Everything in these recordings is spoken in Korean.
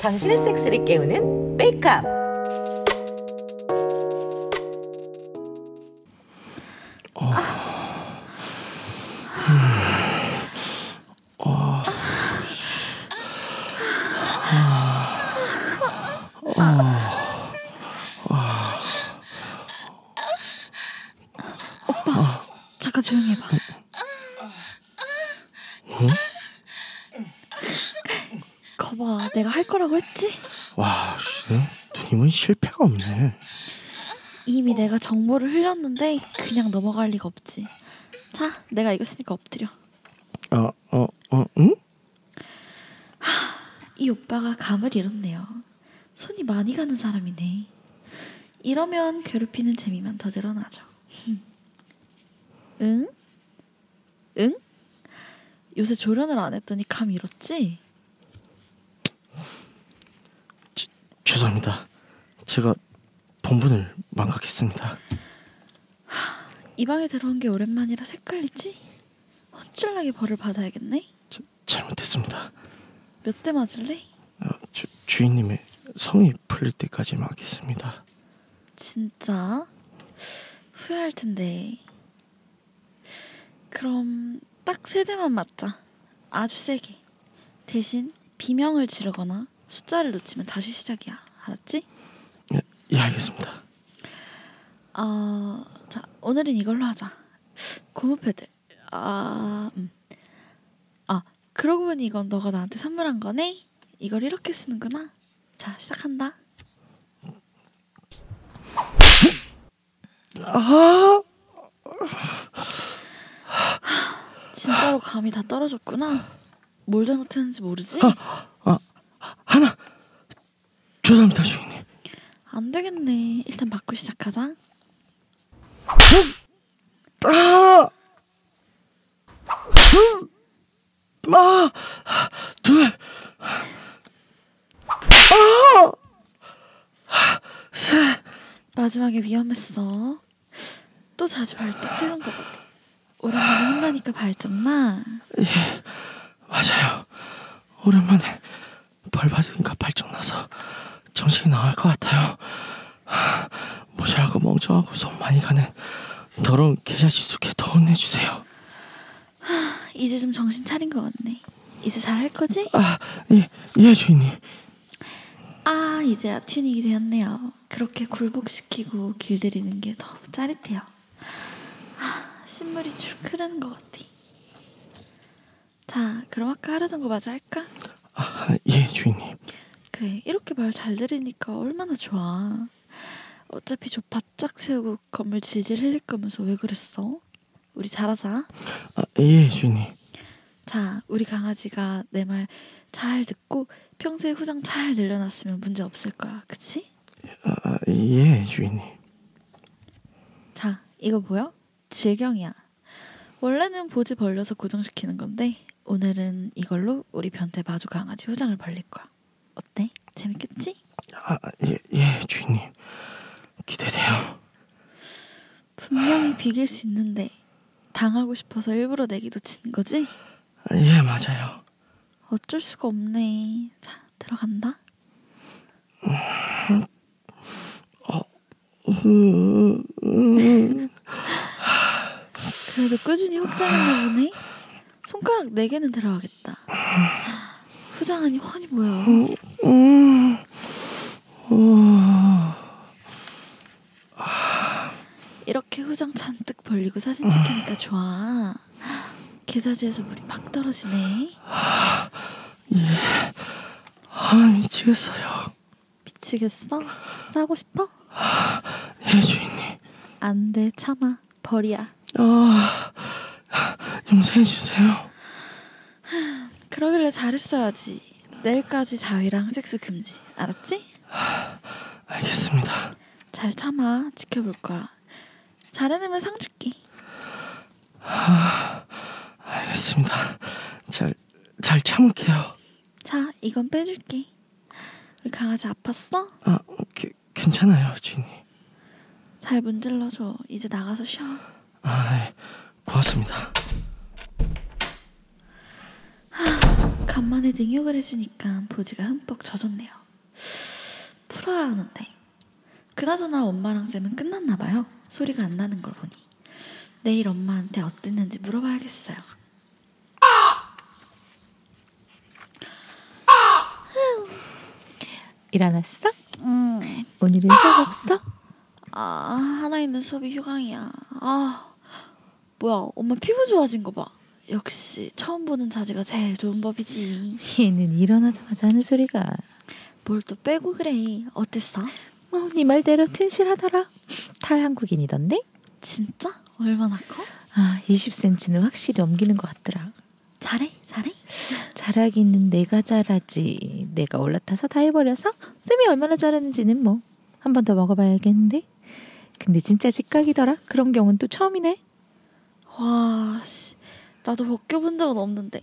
당신의 섹스를 깨우는 메이크업. 없네. 이미 내가 정보를 흘렸는데 그냥 넘어갈 리가 없지. 자, 내가 이거 쓰니까 엎드려. 어, 어, 어, 응? 이 오빠가 감을 잃었네요. 손이 많이 가는 사람이네. 이러면 괴롭히는 재미만 더 늘어나죠. 응? 응? 요새 조련을 안 했더니 감 잃었지? 죄송합니다. 제가 본분을 망각했습니다. 이 방에 들어온 게 오랜만이라 색깔리지? 헛줄나게 벌을 받아야겠네. 저, 잘못했습니다. 몇 대 맞을래? 어, 주, 주인님의 성이 풀릴 때까지 막겠습니다. 진짜 후회할 텐데. 그럼 딱 세 대만 맞자. 아주 세게. 대신 비명을 지르거나 숫자를 놓치면 다시 시작이야. 알았지? 예, 예 알겠습니다. 어, 자 오늘은 이걸로 하자. 고무 패드. 아, 음. 아 그러고 보니 이건 너가 나한테 선물한 거네. 이걸 이렇게 쓰는구나. 자 시작한다. 아, 진짜로 감이 다 떨어졌구나. 뭘 잘못했는지 모르지? 하나. 죄송합니다, 주인님. 안 되겠네. 일단 맞고 시작하자. 아, 아, 둘, 아, 셋. 마지막에 위험했어. 또 자주 발작 세운 거 봐. 오랜만에 혼나니까 발전나. 맞아요. 오랜만에 벌 받으니까 발정 나서 정신이 나갈 것 같아요. 하, 무시하고 멍청하고 손 많이 가는 더러운 속에 더 혼내주세요. 이제 좀 정신 차린 것 같네. 이제 잘 할 거지? 아, 예, 예 주인님. 아 이제야 튜닝이 되었네요. 그렇게 굴복시키고 길들이는 게 너무 짜릿해요. 하, 신물이 쭉 흐르는 것 같아. 자 그럼 아까 하려던 거 마저 할까? 아, 예 주인님. 그래 이렇게 말 잘 들으니까 얼마나 좋아. 어차피 저 바짝 세우고 건물 질질 흘릴 거면서 왜 그랬어? 우리 잘하자. 아, 예 주인님. 자, 우리 강아지가 내 말 잘 듣고 평소에 후장 잘 늘려놨으면 문제 없을 거야. 그치? 아, 예 주인님. 자, 이거 보여? 질경이야. 원래는 보지 벌려서 고정시키는 건데 오늘은 이걸로 우리 변태 마주 강아지 후장을 벌릴 거야. 어때? 재밌겠지? 아, 예, 예 주인님. 기대돼요. 분명히 비길 수 있는데 당하고 싶어서 일부러 내기도 친 거지? 아, 예 맞아요. 어쩔 수가 없네. 자, 들어간다. 그래도 꾸준히 확장했나 보네. 손가락 네 개는 들어가겠다. 후장하니 훤히 보여. 음, 이렇게 후장 잔뜩 벌리고 사진 찍히니까 좋아. 계사지에서 물이 막 떨어지네. 아 미치겠어요. 미치겠어? 싸고 싶어? 예 주인님. 안 돼, 참아. 벌이야. 아 용서해 주세요. 그러길래 잘했어야지. 내일까지 자위랑 섹스 금지. 알았지? 알겠습니다. 잘 참아. 지켜볼 거야. 잘해내면 상 줄게. 알겠습니다. 잘 잘 참을게요. 자, 이건 빼줄게. 우리 강아지 아팠어? 아 게, 괜찮아요 주인님. 잘 문질러줘. 이제 나가서 쉬어. 아 예, 고맙습니다. 간만에 능욕을 해주니까 보지가 흠뻑 젖었네요. 풀어야 하는데. 그나저나 엄마랑 쌤은 끝났나 봐요. 소리가 안 나는 걸 보니. 내일 엄마한테 어땠는지 물어봐야겠어요. 일어났어? 음. 오늘은 수업 없어? 아 하나 있는 수업이 휴강이야. 아 뭐야 엄마 피부 좋아진 거 봐. 역시 처음 보는 자지가 제일 좋은 법이지. 얘는 일어나자마자 하는 소리가 뭘 또 빼고 그래. 어땠어? 어, 네 말대로 튼실하더라 탈한국인이던데? 진짜? 얼마나 커? 아 20cm는 확실히 넘기는 것 같더라 잘해? 잘해? 잘하기는 내가 잘하지 내가 올라타서 다 해버려서 쌤이 얼마나 잘하는지는 뭐 한 번 더 먹어봐야겠는데 근데 진짜 직각이더라 그런 경우는 또 처음이네 와, 씨. 나도 벗겨본 적은 없는데.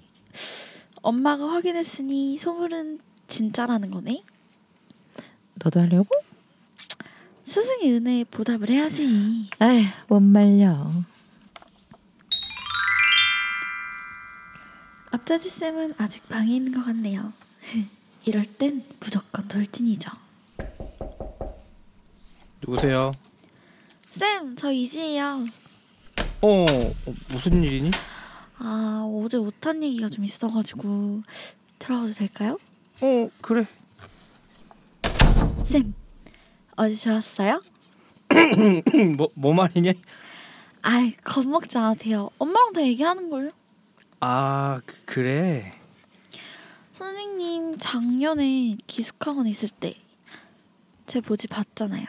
엄마가 확인했으니 소물은 진짜라는 거네. 너도 하려고? 스승의 은혜에 보답을 해야지. 아휴 못 말려 앞자지 쌤은 아직 방에 있는 것 같네요. 이럴 땐 무조건 돌진이죠. 누구세요? 쌤, 저 이지예요. 어, 어, 무슨 일이니? 아, 어제 못한 얘기가 좀 있어가지고 들어가도 될까요? 어 그래 쌤, 어제 좋았어요? 뭐, 뭐 말이냐? 아이, 겁먹지 않아도 돼요. 엄마랑 다 얘기하는 걸요. 아 그, 그래 선생님 작년에 기숙학원 있을 때제 보지 봤잖아요.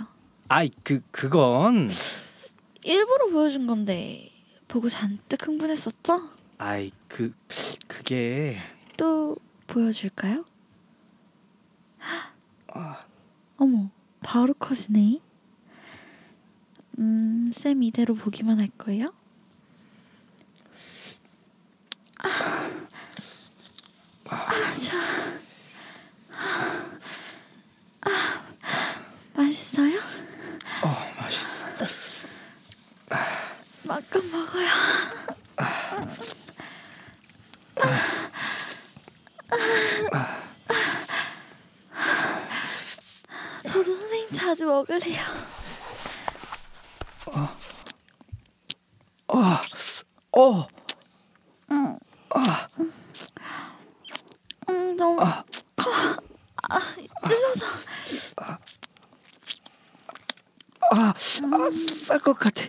아이 그 그건 일부러 보여준 건데 보고 잔뜩 흥분했었죠? 아이 그 그게 또 보여줄까요? 어머, 바로 커지네. 음, 쌤 이대로 보기만 할 거예요? 아, 아, 좋아. 아, 맛있어요? 어 맛있어 마음 먹어요. 저도 자주 먹을래요. 어 음, 너무 커. 아, 찢어져. 쌀것 같아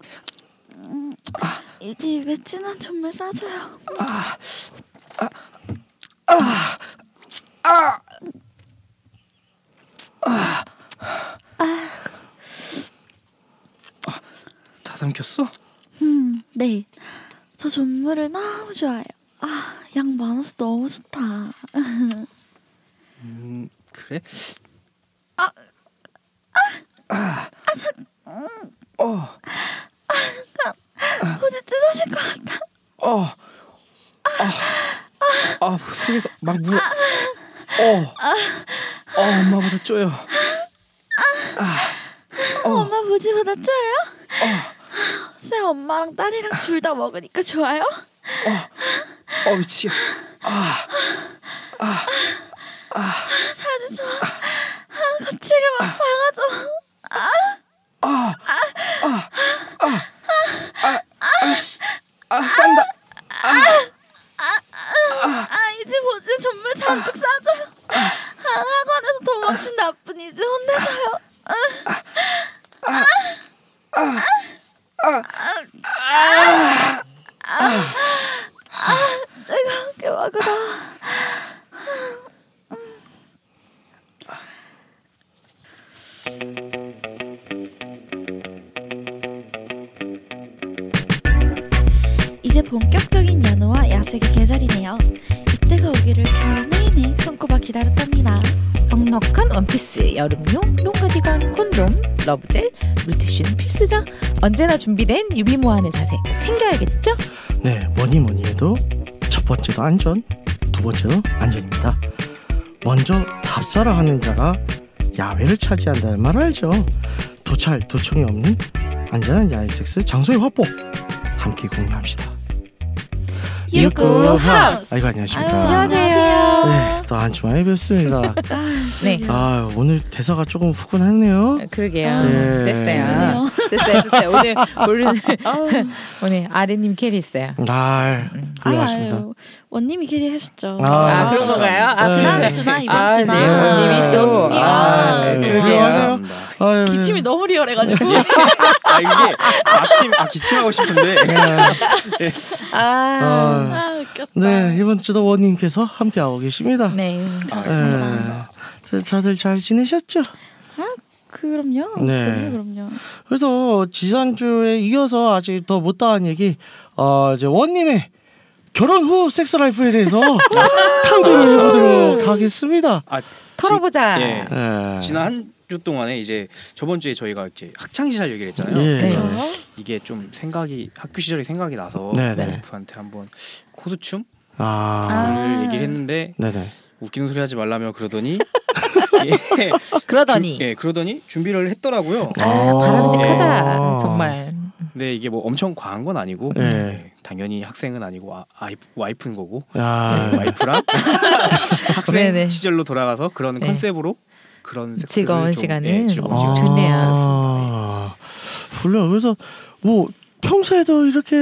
이제 입에 진한 전물 싸줘요. 다 삼켰어? 음, 네. 저 전물을 너무 좋아해요. 아, 양 많아서 너무 좋다. 음 그래 아 아아어 호지 찢어질 것 같아. 어. 아, 아, 속에서 막 물어. 어, 어, 엄마보다 쪼여. 엄마 보지보다 쪼요? 쌤 엄마랑 딸이랑 둘 다 먹으니까 좋아요? 어, 미치겠어. 아, 준비된 유비무한의 자세 챙겨야겠죠? 네, 뭐니 뭐니 해도 첫 번째도 안전, 두 번째도 안전입니다. 먼저 답사라 하는 자가 야외를 차지한다는 말 알죠? 도찰, 도청이 없는 안전한 야외 섹스 장소의 확보 함께 공유합시다. 유쿠 하우스. 아이고 안녕하십니까. 아유, 안녕하세요. 네, 또 안주 많이 뵙습니다. 네. 아, 오늘 대사가 조금 후끈했네요. 그러게요. 네. 됐어요. 됐어요. 됐어요. 오늘 오늘 오늘 아레님 carry 했어요. 날 훌륭하십니다. 아유, 원님이 carry 하셨죠. 아, 아, 그런 건가요? 아, 네. 지난 그런가요? 주나 이번 아, 주나 네, 원님이 또 아, 네, 그러게요. 아유, 기침이 너무 리얼해가지고 아 이게 아침 아 기침하고 싶은데 아, 아, 아 웃겼다. 네, 이번 주도 원님께서 함께하고 계십니다. 네. 네, 다들 잘 지내셨죠? 그럼요. 네. 그럼요. 그럼요. 그래서 지난주에 이어서 아직 더 못다한 얘기, 어, 이제 원님의 결혼 후 섹스 라이프에 대해서 탐구를 해보도록 하겠습니다. 털어보자. 예. 네. 지난 한 주 동안에 이제 저번 주에 저희가 이렇게 학창 시절 얘기를 했잖아요. 예. 네. 이게 좀 생각이 학교 시절이 생각이 나서. 와이프한테 한번 코드춤을 아, 아. 얘기를 했는데 네네. 웃기는 소리 하지 말라며 그러더니 예, 그러더니 주, 예, 그러더니 준비를 했더라고요. 아, 바람직하다. 아. 정말. 근데 이게 뭐 엄청 과한 건 아니고 네. 예, 당연히 학생은 아니고 아, 아이프, 와이프인 거고 야, 네, 와이프랑 학생 네네. 시절로 돌아가서 그런 네. 컨셉으로 그런 즐거운 좀, 시간을. 예, 즐거운 아. 시간. 좋네요. 아, 훌륭. 그래서 뭐 평소에도 이렇게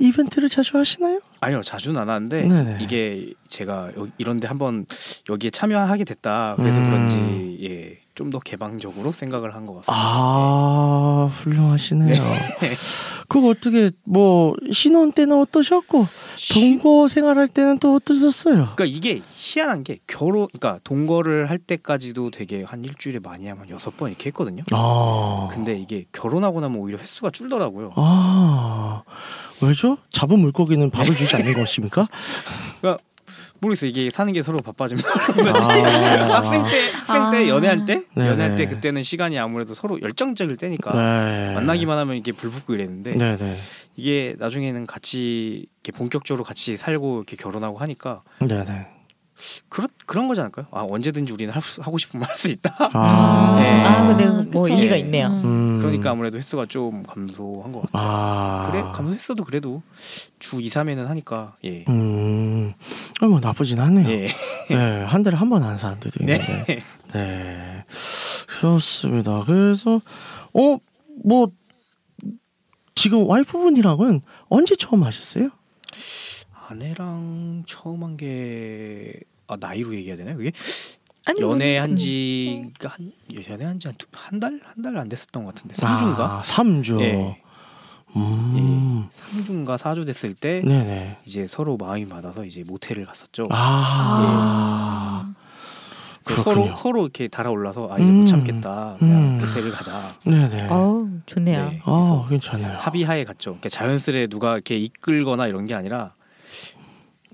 이벤트를 자주 하시나요? 아니요 자주는 안 하는데 네네. 이게 제가 여- 이런데 한번 여기에 참여하게 됐다 그래서 음. 그런지 예, 좀 더 개방적으로 생각을 한 것 같습니다. 아, 훌륭하시네요. 그거 어떻게 뭐 신혼 때는 어떠셨고 동거 생활할 때는 또 어떠셨어요? 그러니까 이게 희한한 게 결혼 그러니까 동거를 할 때까지도 되게 한 일주일에 많이 하면 여섯 번 이렇게 했거든요. 아, 근데 이게 결혼하고 나면 오히려 횟수가 줄더라고요. 아, 왜죠? 잡은 물고기는 밥을 주지 않는 것입니까? 모르겠어요. 이게 사는 게 서로 바빠지면 아. 학생 때 학생 때 아. 연애할 때 네네. 연애할 때 그때는 시간이 아무래도 서로 열정적일 때니까 네. 만나기만 하면 이게 불 붙고 이랬는데 네네. 이게 나중에는 같이 이렇게 본격적으로 같이 살고 이렇게 결혼하고 하니까 네네. 그런 그런 거지 않을까요? 아 언제든지 우리는 할 수- 하고 싶으면 할 수 있다. 아, 네. 아, 근데 뭐 그쵸. 일리가 예. 있네요. 음. 음. 그러니까 아무래도 횟수가 좀 감소한 것 같아요. 아, 그래 감소했어도 그래도 주 2, 3회는 하니까 예. 음, 아, 뭐 나쁘진 않네요. 예. 네, 한 달에 한 번 하는 사람들도 있는데. 네. 네. 그렇습니다. 그래서 어 뭐 지금 와이프분이랑은 언제 처음 하셨어요? 아내랑 처음 한 게 아, 나이로 얘기해야 되나요? 그게 아니, 뭐, 연애한 지가 한 연애한 지 한 달 한 달 안 됐었던 것 같은데 3주인가? 아, 3주. 예. 음. 3주인가 4주 됐을 때 네네. 이제 서로 마음이 맞아서 이제 모텔을 갔었죠. 아. 그렇군요. 서로 서로 이렇게 달아올라서 아 이제 음. 못 참겠다. 그냥 음. 모텔을 가자. 네네. 어우, 좋네요. 네. 아, 괜찮아요. 합의하에 갔죠. 그러니까 자연스레 누가 이렇게 이끌거나 이런 게 아니라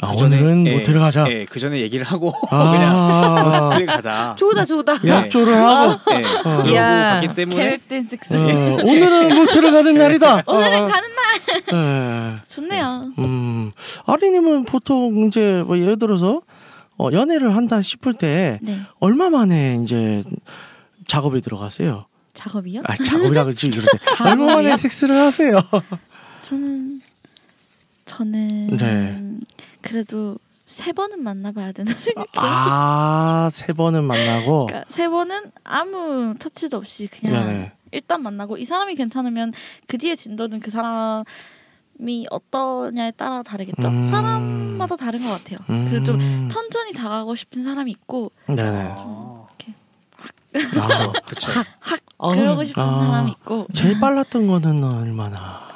아, 그 전에- 오늘은 예, 모텔을 가자. 예, 그 전에 얘기를 하고 아. 그냥 모텔 가자. 좋다, 좋다. 약조를 하고 예, 어. 그러고 야, 갔기 때문에 계획된 섹스. 어, 오늘은 모텔을 가는 날이다. 오늘은 어, 가는 날. 예. 좋네요. 음, 아리님은 보통 이제 뭐 예를 들어서 어, 연애를 한다 싶을 때 네. 얼마 만에 이제 작업에 들어가세요? 작업이요? 아, 작업이라고 지금. 작업이요? 얼마 만에 섹스를 하세요? 저는 저는 네. 그래도 세 번은 만나봐야 되나 생각해요. 아, 세 번은 만나고. 그러니까 세 번은 아무 터치도 없이 그냥 네네. 일단 만나고 이 사람이 괜찮으면 그 뒤에 진도는 그 사람이 어떠냐에 따라 다르겠죠. 음. 사람마다 다른 것 같아요. 음. 그리고 좀 천천히 다가가고 싶은 사람이 있고 네네. 아, 이렇게 아, 그쵸. 어. 그러고 싶은 아. 사람이 있고 제일 빨랐던 거는 얼마나?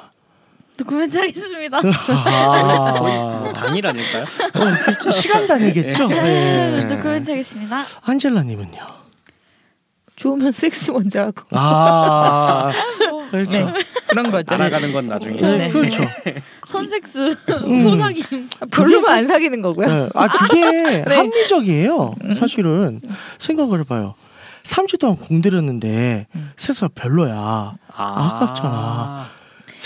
도쿠멘트 하겠습니다. 아, 뭐 당일 아닐까요? 어. 시간 단위겠죠? 네, 예. 도쿠멘트 하겠습니다. 안젤라님은요? 좋으면 섹스 먼저 하고. 아, 그렇죠. 네. 그런 거죠. 알아가는 건 나중에. 네, 네. 그렇죠. 선섹스 음. 호사김. 별로면 안 사귀는 거고요. 네. 아 그게 네. 합리적이에요. 사실은 생각을 해봐요. 3주 동안 공들였는데 음. 섹스가 별로야. 아, 아깝잖아.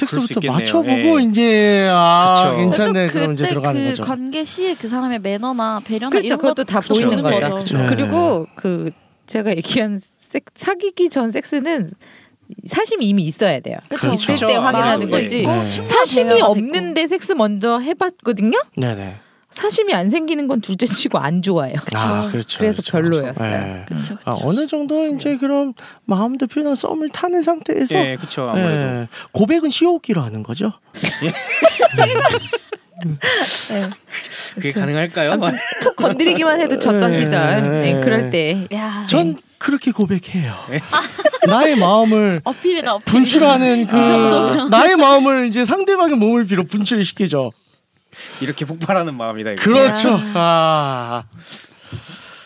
수 섹스부터. 맞춰보고 예. 이제 아 그쵸. 괜찮네 또 그럼 이제 들어가는 그 거죠. 관계 시에 그 사람의 매너나 배려나 그렇죠. 이런 그것도 다 것도 보이는 보는 거죠. 그쵸. 네. 그리고 그 제가 얘기한 섹, 사귀기 전 섹스는 사심이 이미 있어야 돼요. 그쵸. 있을 그쵸. 때 확인하는 마음도 거지. 충분한 사심이 없는데 섹스 먼저 해봤거든요. 네네. 사심이 안 생기는 건 둘째치고 안 좋아요. 아, 그렇죠. 그래서 그렇죠, 별로였어요. 그렇죠. 예. 그쵸 그쵸. 아, 어느 정도 이제 그런 마음도 표현 썸을 타는 상태에서 예, 그렇죠. 아무래도 예, 고백은 시오기로 하는 거죠. 네. 그게 그쵸. 가능할까요? 아무튼 툭 건드리기만 해도 졌던 네. 시절. 네, 네. 그럴 때. 야. 전 그렇게 고백해요. 네. 나의 마음을 어필이다 어필. 분출하는 그. 나의 마음을 이제 상대방의 몸을 빌어 분출시키죠. 이렇게 폭발하는 마음이다. 이거. 그렇죠. 아,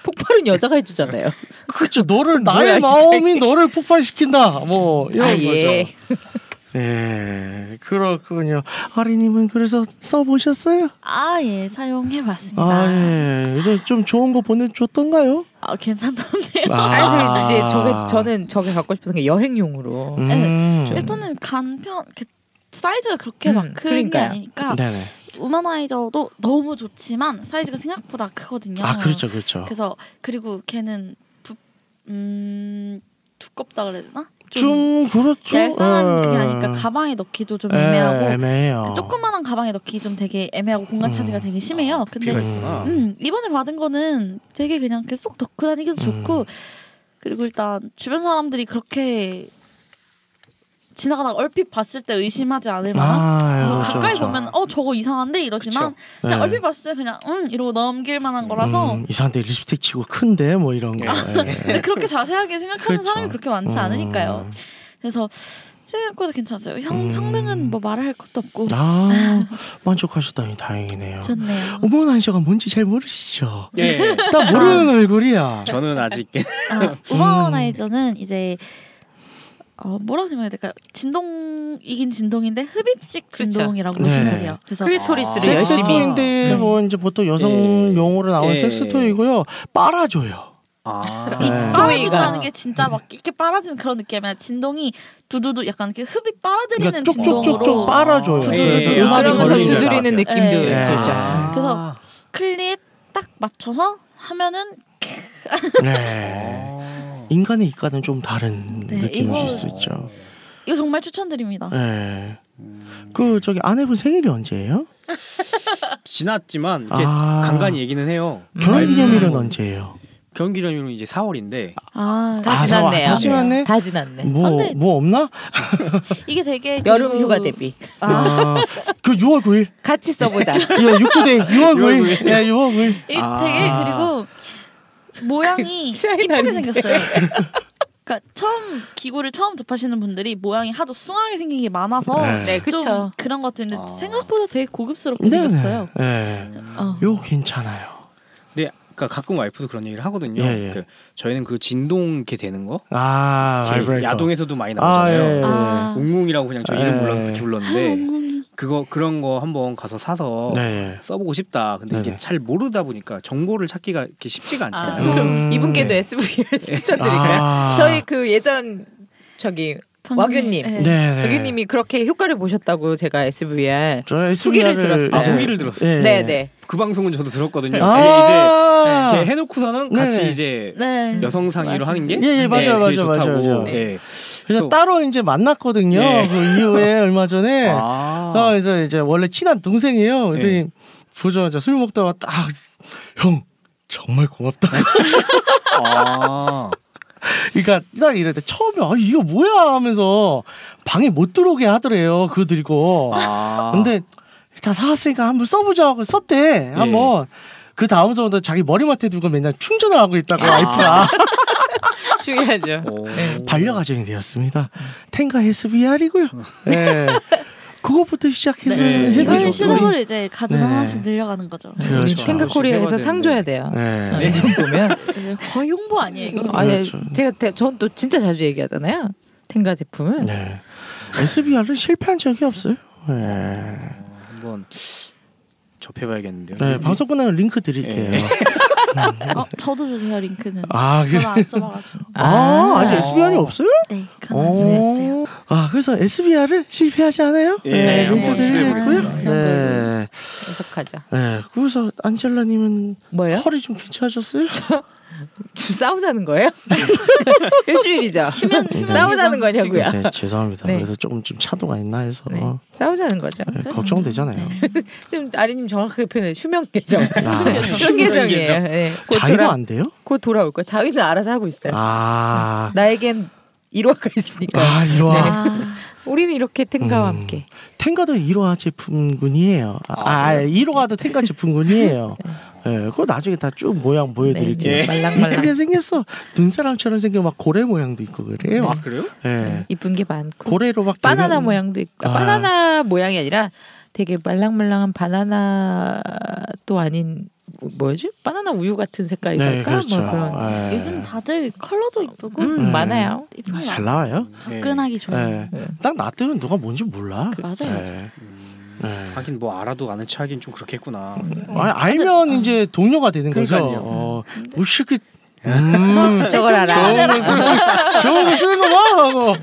폭발은 여자가 해주잖아요. 그렇죠. 너를 나의 이 마음이. 너를 폭발시킨다. 뭐 이런 아, 거죠. 예. 예, 그렇군요. 아리님은 그래서 써보셨어요? 아 예 사용해봤습니다. 아, 예. 이제 좀 좋은 거 보내줬던가요? 아, 괜찮던데요. 아, 저 이제 저게 저는 저게 갖고 싶은 게 여행용으로. 음. 일단은 간편 그 사이즈가 그렇게 음, 막 큰게 그러니까요. 아니니까 네네. 우마나이저도 너무 좋지만 사이즈가 생각보다 크거든요. 아, 그렇죠, 그렇죠. 그래서 그리고 걔는 부, 음 두껍다 그래야 되나? 좀 그렇죠. 얄쌍한 예. 그게 아니까 가방에 넣기도 좀 예, 애매하고 애매해요. 그 조그만한 가방에 넣기 좀 되게 애매하고 공간 차지가 음. 되게 심해요. 근데 피가 있구나. 음, 이번에 받은 거는 되게 그냥 이렇게 쏙 넣고 다니기도 음. 좋고 그리고 일단 주변 사람들이 그렇게 지나가다가 얼핏 봤을 때 의심하지 않을 만한 아, 뭐 그렇죠, 가까이 그렇죠. 보면 어 저거 이상한데 이러지만 그쵸. 그냥 네. 얼핏 봤을 때 그냥 응 이러고 넘길 만한 거라서 음, 이상한데 립스틱 치고 큰데 뭐 이런 거. 예. 근데 그렇게 자세하게 생각하는 그렇죠. 사람이 그렇게 많지 음. 않으니까요. 그래서 생각보다 괜찮았어요. 형 음. 성능은 뭐 말할 것도 없고 아, 만족하셨다니 다행이네요. 좋네요. 어머나 이저가 뭔지 잘 모르시죠? 예. 나 모르는 얼굴이야. 저는 아직 아, 우버나이저는 이제 어, 뭐라고 설명해야 될까요? 진동이긴 진동인데 흡입식. 진동이라고 네. 보시면 돼요. 그래서 클리토리스를 아, 열심히. 섹스토이인데 네. 뭐 이제 보통 여성 예. 용어로 나오는 예. 섹스토이고요. 빨아줘요. 아. 이 네. 빨아준다는 게 진짜 막 이렇게 빨아주는 그런 느낌이 아니라 진동이 두두두 약간 이렇게 흡입 빨아들이는 그러니까 진동으로 빨아줘요. 두두두두 예, 음악이 그러면서 걸리는 두드리는 줄 알았어요. 느낌도 예. 들죠. 아. 그래서 클립 딱 맞춰서 하면은 네. 아. 인간의 이과는 좀 다른 네, 느낌이실 이거- 수 있죠. 이거 정말 추천드립니다. 네. 음, 그 저기 아내분 생일이 언제예요? 지났지만 이렇게 아. 간간히 얘기는 해요. 결혼 기념일은 음. 언제예요? 결혼 기념일은 이제 4월인데 아, 다 아, 지났네요. 다 지났네? 다 지났네. 뭐뭐 근데- 없나? 이게 되게 여름 그리고- 휴가 대비 아, 아, 그 6월 9일. 같이 써보자. 예, 6부대 6월 9일. 9일. 예, 6월 9일. 이 아. 되게 그리고 모양이 취향이 이쁘게. 생겼어요. 그러니까 처음 기구를 처음 접하시는 분들이 모양이 하도 숭하게 생긴 게 많아서 네. 네, 좀. 그런 것들인데 아. 생각보다 되게 고급스럽게 네네. 생겼어요. 예. 어. 요 괜찮아요. 근데 그러니까 가끔 와이프도 그런 얘기를 하거든요. 예, 예. 그 저희는 그 진동 이렇게 되는 거 아. 야동에서도 많이 아, 나오잖아요. 예, 예. 아. 웅웅이라고 그냥 저 이름 예. 몰라서 그렇게 불렀는데 그거 그런 거 한번 가서 사서 네. 써보고 싶다. 근데 네네. 이게 잘 모르다 보니까 정보를 찾기가 이렇게 쉽지가 아, 않잖아요. 그쵸. 그럼 음. 이분께도 SV를 추천드릴까요? 아. 저희 그 예전 저기 와규님. 네. 네, 네. 여기님이 그렇게 효과를 보셨다고 제가 SVR 저 후기를 SVR 을- 들었어요. 아, 후기를 들었어요. 예. 네네 그 방송은 저도 들었거든요. 아. 이렇게 해놓고서는 같이. 이제 네. 여성 상의로. 하는 게 예, 예, 맞아요, 맞아요, 좋다고. 맞아요, 맞아요. 예. 그래서 따로 이제 만났거든요. 예. 그 이후에 얼마 전에. 아. 어, 그래서 이제 원래 친한 동생이에요. 그랬더니 예. 보자마자 술 먹다가 딱 형 정말 고맙다. 아. 그러니까 딱 이럴 때 처음에 아 이거 뭐야 하면서 방에 못 들어오게 하더래요. 그거 들고. 아. 근데 다 사왔으니까 한번 써보자 하고 썼대. 한번. 그 다음부터 자기 머리맡에 두고 맨날 충전을 하고 있다고 와이프가 중요하죠. 오. 네. 반려 가정이 되었습니다. 텐가 SVR이고요. 네. 그거부터 시작해서 네. 해가지고 이걸 시작으로 이제 가진 네. 하나씩 늘려가는 거죠. 그렇죠. 탱크 코리아에서 해봐야 상. 줘야 돼요. 네. 이 정도면 네, 거의 홍보 아니에요 이거? 아니 그렇죠. 제가 전 또 진짜 자주 얘기하잖아요. 텐가 제품을. 네. SVR은 실패한 적이 없어요. 네. 한번 접해봐야겠는데요. 네, 방송 끝나면 링크 드릴게요. 예. 어, 저도 주세요 링크는. 아, 그래. 저는 안 써봐가지고. 아, 아. 아직 SVR이 없어요? 네, 그건 안 써봤어요. 오. 아, 그래서 SVR을 실패하지 않아요? 예, 네, 한번. 시도해보겠습니다. 네. 계속하자. 네, 그래서 안젤라님은 뭐예요? 허리 좀 괜찮아졌어요? 싸우자는 거예요? 일주일이죠. 싸우자는 거냐고요? 네, 죄송합니다. 네. 그래서 조금 좀 차도가 있나 해서 네, 어, 싸우자는 거죠. 네, 걱정되잖아요. 지금 아리님 정확하게 표현해 휴면 계정. 아, 휴면 계정이에요. 네, 곧 자기도 돌아 안 돼요? 곧 돌아올 거야. 자위는 알아서 하고 있어요. 아, 나에겐 일화가 있으니까. 아 아, 우리는 이렇게 텐가와 음. 함께. 텐가도 이로하 제품군이에요. 아, 아 이로하도 텐가 제품군이에요. 예, 그거 나중에 다 쭉 모양 보여드릴게요. 네, 네. 말랑말랑. 예쁘게 생겼어. 눈사람처럼 생겨 막 고래 모양도 있고 그래요. 아 그래요? 예, 이쁜 게 많고. 고래로 막 바나나 대면- 모양도 있고. 아, 아. 바나나 모양이 아니라 되게 말랑말랑한 바나나 또 아닌 뭐지? 바나나 우유 같은 색깔이랄까? 네, 그렇죠. 뭐 그런. 예. 요즘 다들 컬러도 이쁘고 음, 네. 많아요. 이뻐요. 잘 나와요. 접근하기 좋아요. 예. 네. 딱 놔두면 누가 뭔지 몰라. 맞아요, 예. 맞아요. 음, 예. 하긴 뭐 알아도 아는 체 하긴 좀 그렇겠구나. 아, 알면 이제 동료가 되는 거죠. 그러니까요. 어, 뭐 이렇게 음, 저걸 알아. 좋은 거 쓰는 거 봐. 하고.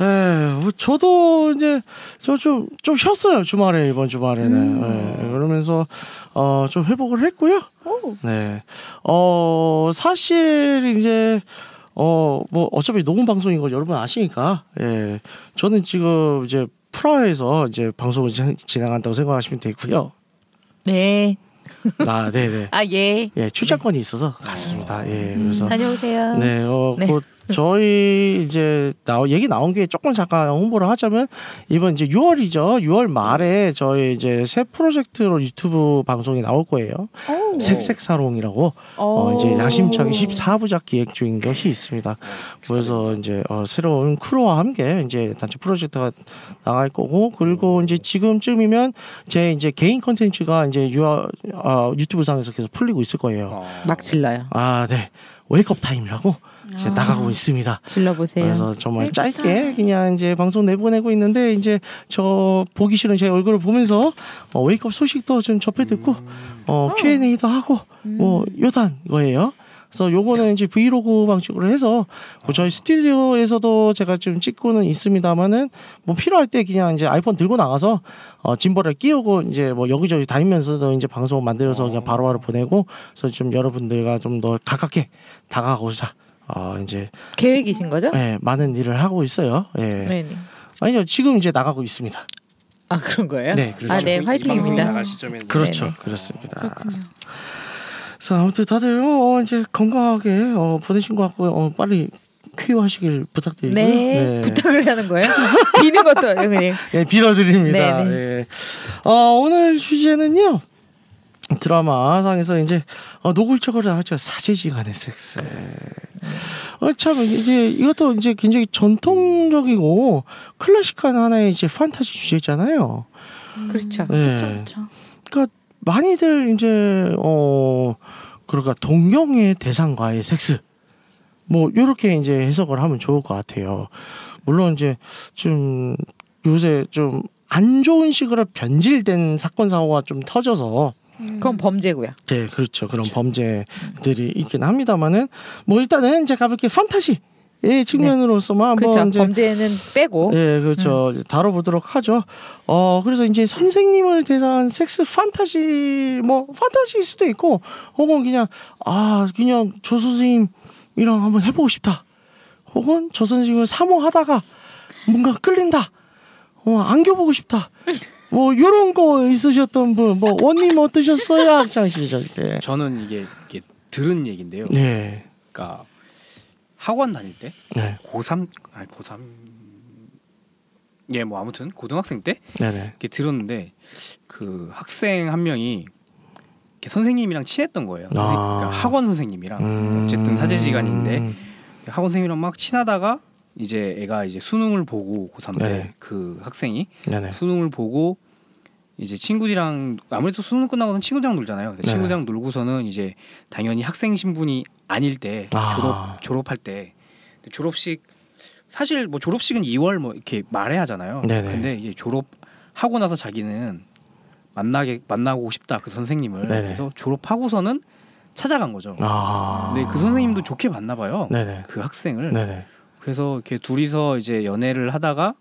에, 뭐 저도 이제 저좀좀 쉬었어요 주말에 이번 주말에는 예, 그러면서 어좀 회복을 했고요. 네, 어 사실 이제 어 뭐 어차피 녹음 방송인 거 여러분 아시니까 예, 저는 지금 이제 프라하에서 이제 방송을 진- 진행한다고 생각하시면 되고요. 네. 아, 네네. 아 예. 예, 출장권이 있어서 갔습니다. 예, 그래서 다녀오세요. 네, 어, 네. 곧 저희 이제 나 얘기 나온 게 조금 잠깐 홍보를 하자면 이번 이제 6월이죠. 6월 말에 저희 이제 새 프로젝트로 유튜브 방송이 나올 거예요. 색색사롱이라고 어, 이제 야심차게 14부작 기획 중인 것이 있습니다. 그래서 이제 어, 새로운 crew와 함께 이제 단체 프로젝트가 나갈 거고 그리고 이제 지금쯤이면 제 이제 개인 컨텐츠가 이제 유, 어, 유튜브 상에서 계속 풀리고 있을 거예요. 어. 막 질러요. 아, 네. Wake Up Time이라고 이제 아. 나가고 있습니다. 질러보세요. 그래서 정말 짧게 그냥 이제 방송 내보내고 있는데 이제 저 보기 싫은 제 얼굴을 보면서 어, Wake Up 소식도 좀 접해 듣고 어, Q&A도 하고 뭐 요런 거예요. 그래서 요거는 이제 브이로그 방식으로 해서 뭐 저희 스튜디오에서도 제가 좀 찍고는 있습니다만은 뭐 필요할 때 그냥 이제 아이폰 들고 나가서 어 gimbal을 끼우고 이제 뭐 여기저기 다니면서도 이제 방송 만들어서 그냥 바로바로 보내고 그래서 좀 여러분들과 좀 더 가깝게 다가가고자 어 이제 계획이신 거죠? 예, 많은 일을 하고 있어요. 예. 네. 네. 아니요 지금 이제 나가고 있습니다. 아 그런 거예요? 네, 그렇죠. 아, 네, 화이팅입니다. 그렇죠, 네네. 그렇습니다. 그렇군요. 그래서 아무튼 다들 어, 이제 건강하게 어, 보내신 것 같고 어, 빨리 쾌유하시길 부탁드리고요. 네. 부탁을 하는 거예요? 비는 것도 아니고 그냥. 예, 빌어드립니다. 네네. 예. 어, 오늘 주제는요. 드라마 상에서 이제 어, 노골적으로 나왔죠 사제지간의 섹스. 어, 참 이제 이것도 이제 굉장히 전통적이고 클래식한 하나의 이제 판타지 주제잖아요. 그렇죠. 예. 그렇죠. 그러니까 많이들 이제 어 그러니까 동경의 대상과의 섹스 뭐 요렇게 이제 해석을 하면 좋을 것 같아요. 물론 이제 좀 요새 좀 안 좋은 식으로 변질된 사건 사고가 좀 터져서 그건 범죄고요. 네 그렇죠 그런 범죄들이 있긴 합니다만은 뭐 일단은 이제 가볍게 판타지 의 측면으로서만 한번 그렇죠. 범죄는 빼고. 예, 그렇죠. 다뤄보도록 하죠. 어, 그래서 이제 선생님을 대한 섹스 판타지, 뭐, 판타지일 수도 있고, 혹은 그냥, 아, 그냥 저 선생님이랑 한번 해 보고 싶다. 혹은 저 선생님을 사모하다가 뭔가 끌린다. 어, 안겨보고 싶다. 뭐, 요런 거 있으셨던 분, 뭐, 원님 어떠셨어요? 학창 시절 때. 저는 이게, 이게 들은 얘긴데요. 네. 그러니까 학원 다닐 때 네. 고3 아니 고3 예, 뭐 아무튼 고등학생 때 네네. 이렇게 들었는데 그 학생 한 명이 선생님이랑 친했던 거예요. 선생- 아. 그러니까 학원 선생님이랑 음. 어쨌든 사제지간인데 학원 선생님이랑 막 친하다가 이제 애가 이제 수능을 보고 고3 네. 때그 학생이 네네. 수능을 보고 이제 친구들이랑 아무래도 수능 끝나고는 친구들이랑 놀잖아요. 친구들이랑 놀고서는 이제 당연히 학생 신분이 아닐 때 아. 졸업 졸업할 때 졸업식 사실 뭐 졸업식은 2월 뭐 이렇게 말해야 하잖아요. 네네. 근데 이제 졸업하고 나서 자기는 만나게 만나고 싶다 그 선생님을 네네. 그래서 졸업하고서는 찾아간 거죠. 아. 근데 그 선생님도 좋게 봤나 봐요. 네네. 그 학생을. 그래서 이렇게 둘이서 이제 연애를 하다가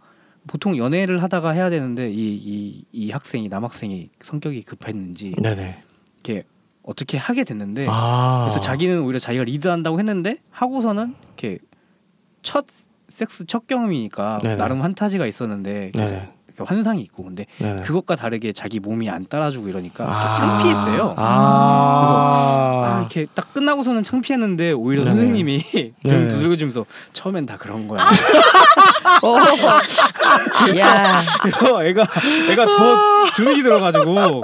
보통 연애를 하다가 해야 되는데 이 이 이 학생이 남학생이 성격이 급했는지 네네. 이렇게 어떻게 하게 됐는데 아. 그래서 자기는 오히려 자기가 리드한다고 했는데 하고서는 이렇게 첫 섹스 첫 경험이니까 네네. 나름 환타지가 있었는데 환상이 있고 근데 네네. 그것과 다르게 자기 몸이 안 따라주고 이러니까 아. 창피했대요. 아. 그래서 아 이렇게 딱 끝나고서는 창피했는데 오히려 네네. 선생님이 등 네네. 두들겨주면서 처음엔 다 그런 거야. 오. 야. 그래서 애가 애가 더 주눅이 들어가지고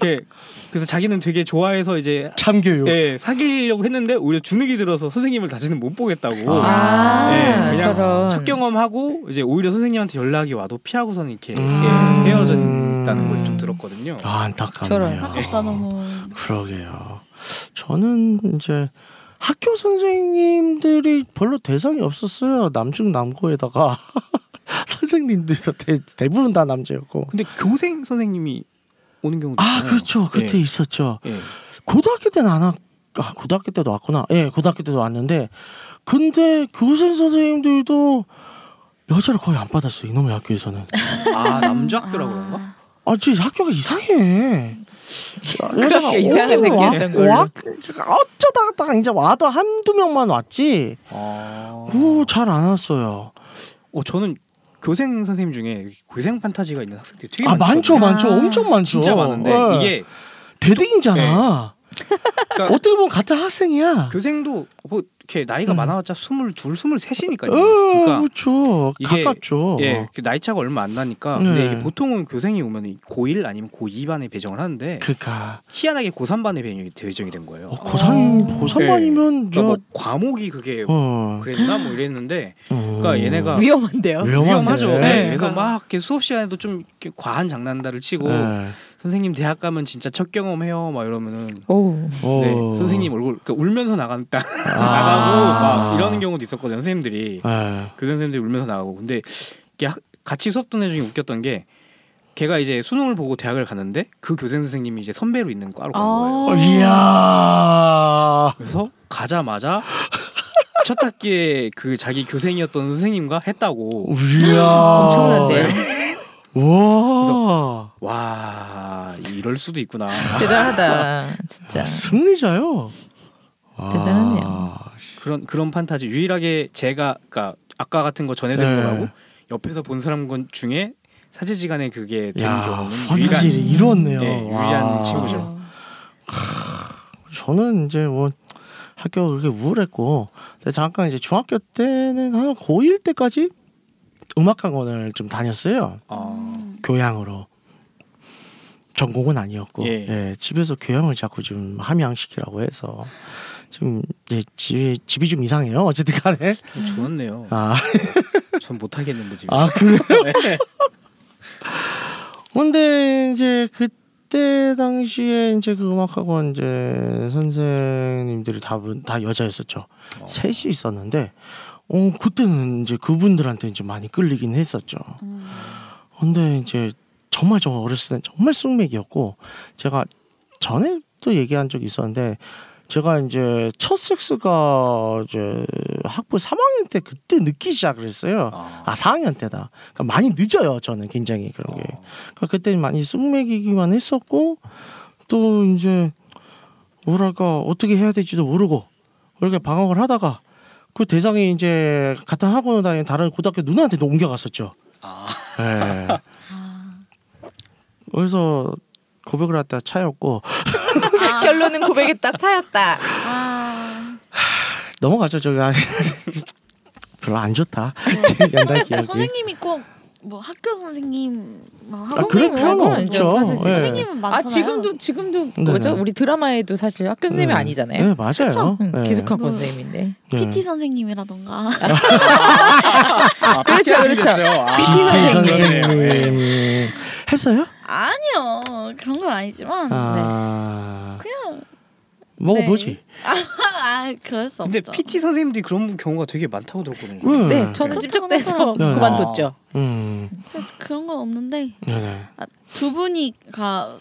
이렇게 그래서 자기는 되게 좋아해서 이제 참교육. 예, 사귀려고 했는데 오히려 주눅이 들어서 선생님을 다시는 못 보겠다고. 아, 예, 그냥 저런. 첫 경험하고 이제 오히려 선생님한테 연락이 와도 피하고서는 이렇게 음. 예, 헤어졌다는 걸 좀 들었거든요. 아, 안타깝네요. 저런. 아깝다 너무. 그러게요. 저는 이제 학교 선생님들이 별로 대상이 없었어요. 남중 남고에다가 선생님들도 대, 대부분 다 남자였고. 근데 교생 선생님이 오는 경우도 아 있잖아요. 그렇죠. 그때 예, 있었죠. 예. 고등학교 때는 안 왔. 아 고등학교 때도 왔구나. 예, 고등학교 때도 왔는데 근데 교생 선생님들도 여자를 거의 안 받았어요. 이놈의 학교에서는. 아 남자 학교라 그런가? 아, 저 학교가 이상해. 여자가 이상한 느꼈던 걸로. 와- 어쩌다가 딱 이제 와도 한두 명만 왔지. 아. 오, 잘안 왔어요. 어 저는 교생 선생님 중에 교생 판타지가 있는 학생들이 되게 아, 많죠, 많거든요. 많죠. 아, 엄청 많죠. 진짜 많은데 예. 이게 대등이잖아. 그러니까 어떻게 보면 같은 학생이야. 교생도 뭐 이렇게 나이가 음. 많아봤자 스물둘, 스물셋이니까요. 어, 그러니까 그렇죠. 이게- 가깝죠. 예, 그 나이 차가 얼마 안 나니까. 네. 근데 이게 보통은 교생이 오면 고1 아니면 고2반에 배정을 하는데 그니까 희한하게 고3반에 배정이, 배정이 된 거예요. 어, 고삼 고삼반이면 그러니까 뭐저 과목이 그게 어. 그랬나 뭐 이랬는데 어. 그러니까 얘네가 위험한데요. 위험한데. 위험하죠. 네. 네, 그래서 그러니까. 막 수업 시간에도 좀 과한 장난들을 치고 네. 선생님 대학 가면 진짜 첫 경험해요 막 이러면은 오. 네, 어. 선생님 얼굴 그러니까 울면서 나간다 아. 나가고 막 이러는 경우도 있었거든요 선생님들이 네. 그 선생님들이 울면서 나가고 근데 이게 학- 같이 수업 듣는 애 중에 웃겼던 게 걔가 이제 수능을 보고 대학을 갔는데 그 교생 선생님이 이제 선배로 있는 과로 간 거예요. 어, 이야. 그래서 가자마자 첫 학기에 그 자기 교생이었던 선생님과 했다고 이야. 엄청난데요. 와. 와 이럴 수도 있구나. 대단하다. 진짜. 아, 승리자요. 와. 대단하네요. 그런 그런 판타지 유일하게 제가 그러니까 아까 같은 거 전해드린 네. 거라고 옆에서 본 사람 건 중에 사제지간에 그게 된 야, 경우는 판타지를 유일한 이루었네요. 네, 유일한 와. 친구죠. 저는 이제 뭐 학교 그렇게 우울했고 잠깐 이제 중학교 때는 한 고1 때까지 음악학원을 좀 다녔어요. 아, 교양으로. 전공은 아니었고 예. 예, 집에서 교양을 자꾸 좀 함양시키라고 해서 좀 예, 집, 집이 좀 이상해요. 어쨌든 간에. 좋았네요. 아, 전 못하겠는데 지금. 아 그래요? 근데 이제 그때 당시에 이제 그 음악학원 이제 선생님들이 다, 다 여자였었죠. 어. 셋이 있었는데, 어, 그때는 이제 그분들한테 이제 많이 끌리긴 했었죠. 음. 근데 이제 정말 저 어렸을 때 정말 쑥맥이었고, 제가 전에도 얘기한 적이 있었는데, 제가 이제 첫 섹스가 이제 학부 3학년 때 그때 늦기 시작을 했어요. 아, 아 4학년 때다. 그러니까 많이 늦어요. 저는 굉장히 그런 게. 어. 그러니까 그때 많이 쑥맥이기만 했었고 또 이제 뭐랄까 어떻게 해야 될지도 모르고 그렇게 방황을 하다가 그 대상이 이제 같은 학원을 다니는 다른 고등학교 누나한테도 옮겨갔었죠. 아, 예. 아. 그래서 고백을 할때 차였고 결론은 고백에 딱 차였다. 아. 넘어가죠. 저기 아, 별로 안 좋다. 기억이. 선생님이 꼭 뭐 학교 선생님, 뭐 아, 학원 선생님 말고 아니죠. 없죠. 사실 예. 선생님은 많잖아요. 아 지금도 지금도 네. 뭐죠? 우리 드라마에도 사실 학교 선생님이 네. 아니잖아요. 네 맞아요. 응, 네. 기숙학과 뭐, 선생님인데. 네. PT 선생님이라던가 아, 그렇죠, 그렇죠. 아, PT 선생님. 선생님 했어요? 아니요 그런 건 아니지만 네. 아 그냥 먹어보지. 아 그럴 수 근데 없죠. PT 선생님들이 그런 경우가 되게 많다고 들었거든요. 왜? 네, 저는 찝쩍대서 하더라고요. 네. 그만뒀죠. 음, 그런 건 없는데 네네, 아, 두 분이 가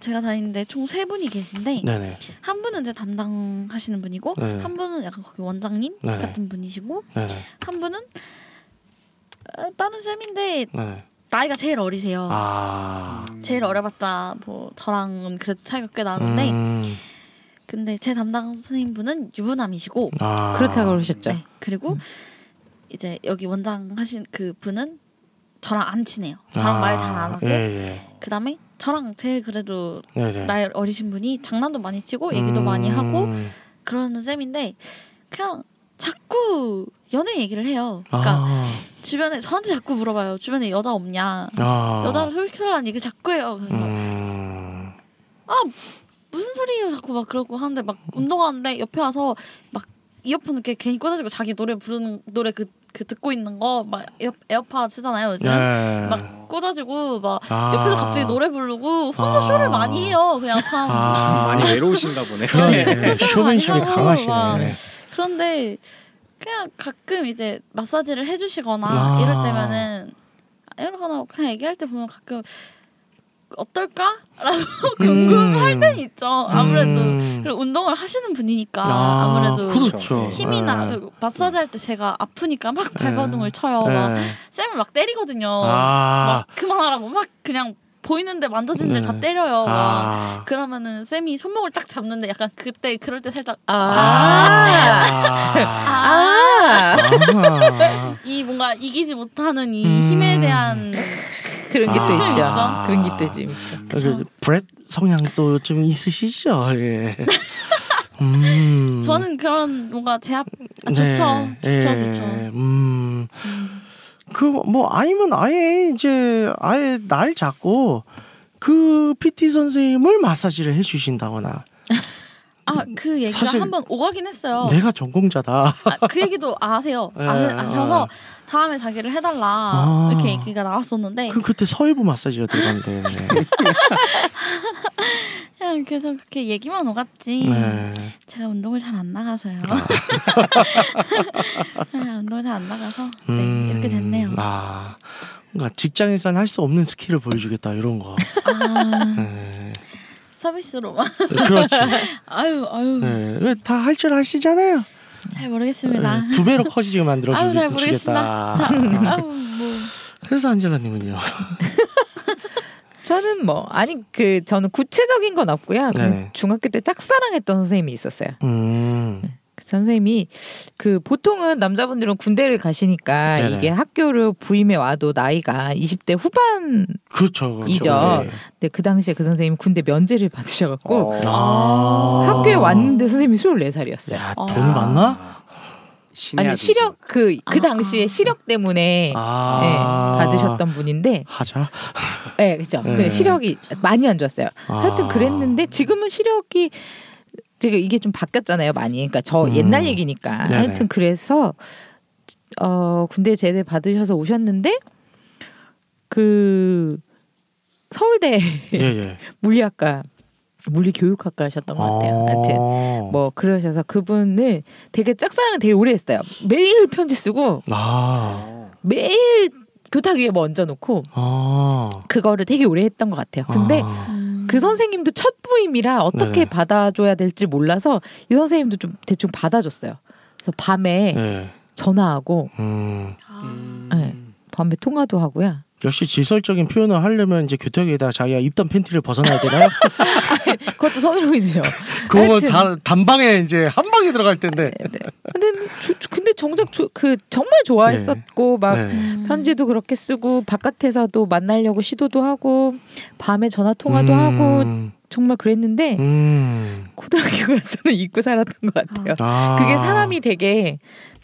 제가 다니는데 총 세 분이 계신데 네네, 한 분은 이제 담당하시는 분이고 네. 한 분은 약간 거기 원장님 네. 같은 분이시고 네네. 한 분은 아, 다른 쌤인데 네. 나이가 제일 어리세요. 아. 제일 어려봤자 뭐 저랑은 그래도 차이가 꽤 나는데 음. 근데 제 담당 선생님분은 유부남이시고 아. 그렇다고 그러셨죠. 네, 그리고 이제 여기 원장 하신 그 분은 저랑 안 친해요. 저랑 말잘 안 하고 예, 예. 그다음에 저랑 제일 그래도 네, 네. 나이 어리신 분이 장난도 많이 치고 얘기도 많이 하고 음. 그러는 쌤인데 그냥 자꾸 연애 얘기를 해요. 그러니까 아. 주변에 저한테 자꾸 물어봐요. 주변에 여자 없냐? 아. 여자를 소개시켜달라는 얘기 자꾸 해요. 그래서 음. 무슨 소리예요? 자꾸 막 그러고 하는데 막 운동하는데 옆에 와서 막 이어폰 이렇게 괜히 꽂아주고 자기 노래 부르는 노래 그, 그 듣고 있는 거 막 에어, 에어팟 쓰잖아요 요즘 네. 막 꽂아주고 막 아. 옆에서 갑자기 노래 부르고 혼자 아. 쇼를 많이 해요 그냥 참 아. 많이 외로우신가 보네. 그러네. 쇼맨십이 강하시네. 막. 그런데 그냥 가끔 이제 마사지를 해주시거나 아. 이럴 때면은 이러거나 그냥 얘기할 때 보면 가끔 어떨까? 라고 궁금할 때는 있죠 아무래도 음. 그리고 운동을 하시는 분이니까 아, 아, 무래도 그렇죠. 힘이나 네. 마사지 할 때 제가 아프니까 막 발버둥을 쳐요 막 네. 쌤을 막 때리거든요 아. 막 그만하라고 막 그냥 보이는데 만져지는데 네. 다 때려요 막 아. 그러면은 쌤이 손목을 딱 잡는데 약간 그때 그럴 때 살짝 아. 아. 아. 아. 이 뭔가 이기지 못하는 이 음. 힘에 대한 그런 게또 아. 있죠. 있죠. 그런 게 또 좀 있죠. 그 브렛 성향도 좀 있으시죠. 예. 음. 저는 그런 뭔가 제압 아, 네. 좋죠 좋죠 예. 좋죠 음. 음. 그뭐 아니면 아예 이제 아예 날 잡고 그 PT 선생님을 마사지를 해주신다거나 아 그 얘기가 사실 한번 오가긴 했어요 내가 전공자다. 아, 그 얘기도 아세요 예, 아세, 아셔서 어. 다음에 자기를 해달라 아. 이렇게 얘기가 나왔었는데 그 그때 서혜부 마사지가 들어간대. 그냥 계속 그렇게 얘기만 오갔지 네. 제가 운동을 잘 안 나가서요 아, 운동을 잘 안 나가서 네 음. 이렇게 됐네요 아, 그러니까 직장에서는 할 수 없는 skill을 보여주겠다 이런 거. 아 네. 서비스로만 그렇지. 아유 아유 네. 다할 줄 아시잖아요. 잘 모르겠습니다 네. 두 배로 커지게 만들어 아유 잘 주겠다. 모르겠습니다 자, 아유 뭐 그래서 안젤라님은요. 저는 뭐 아니 그 저는 구체적인 건 없고요. 그냥 네네. 중학교 때 짝사랑했던 선생님이 있었어요. 음. 그 선생님이 그 보통은 남자분들은 군대를 가시니까 네네. 이게 학교를 부임해 와도 나이가 20대 후반 그렇죠. 그렇죠. 이죠. 네. 근데 그 당시에 그 선생님이 군대 면제를 받으셔갖고 어. 아. 학교에 왔는데 선생님이 24살이었어요. 야, 어. 돈이 많나? 신의 아니. 시력 그그 아. 당시에 시력 때문에 아. 예, 받으셨던 분인데, 하자. 예, 그죠. 네. 그 시력이 많이 안 좋았어요. 아. 하여튼 그랬는데 지금은 시력이 지금 이게 좀 바뀌었잖아요, 많이. 그러니까 저 음. 옛날 얘기니까. 네네. 하여튼 그래서 어 군대 제대 받으셔서 오셨는데 그 서울대 예, 예. 물리학과 물리교육학과 하셨던 것 같아요. 하여튼 어. 뭐 그러셔서 그분을 되게 짝사랑을 되게 오래 했어요. 매일 편지 쓰고 아. 어. 매일 교탁 위에 뭐 얹어놓고 아. 그거를 되게 오래 했던 것 같아요. 근데 아. 음. 그 선생님도 첫 부임이라 어떻게 네네. 받아줘야 될지 몰라서 이 선생님도 좀 대충 받아줬어요. 그래서 밤에 예. 전화하고 음. 아. 음. 네. 밤에 통화도 하고요. 역시 질설적인 표현을 하려면 이제 교탁에다 자기가 입던 팬티를 벗어나야 되나요? 그것도 성희롱이죠. 그거는 하여튼. 다 단방에 이제 한 방에 들어갈 텐데. 네. 근데 주- 근데 정작 조- 그 정말 좋아했었고 막 네. 음. 편지도 그렇게 쓰고 바깥에서도 만나려고 시도도 하고 밤에 전화 통화도 하고 음. 정말 그랬는데 음. 고등학교 가서는 잊고 살았던 것 같아요. 아. 그게 사람이 되게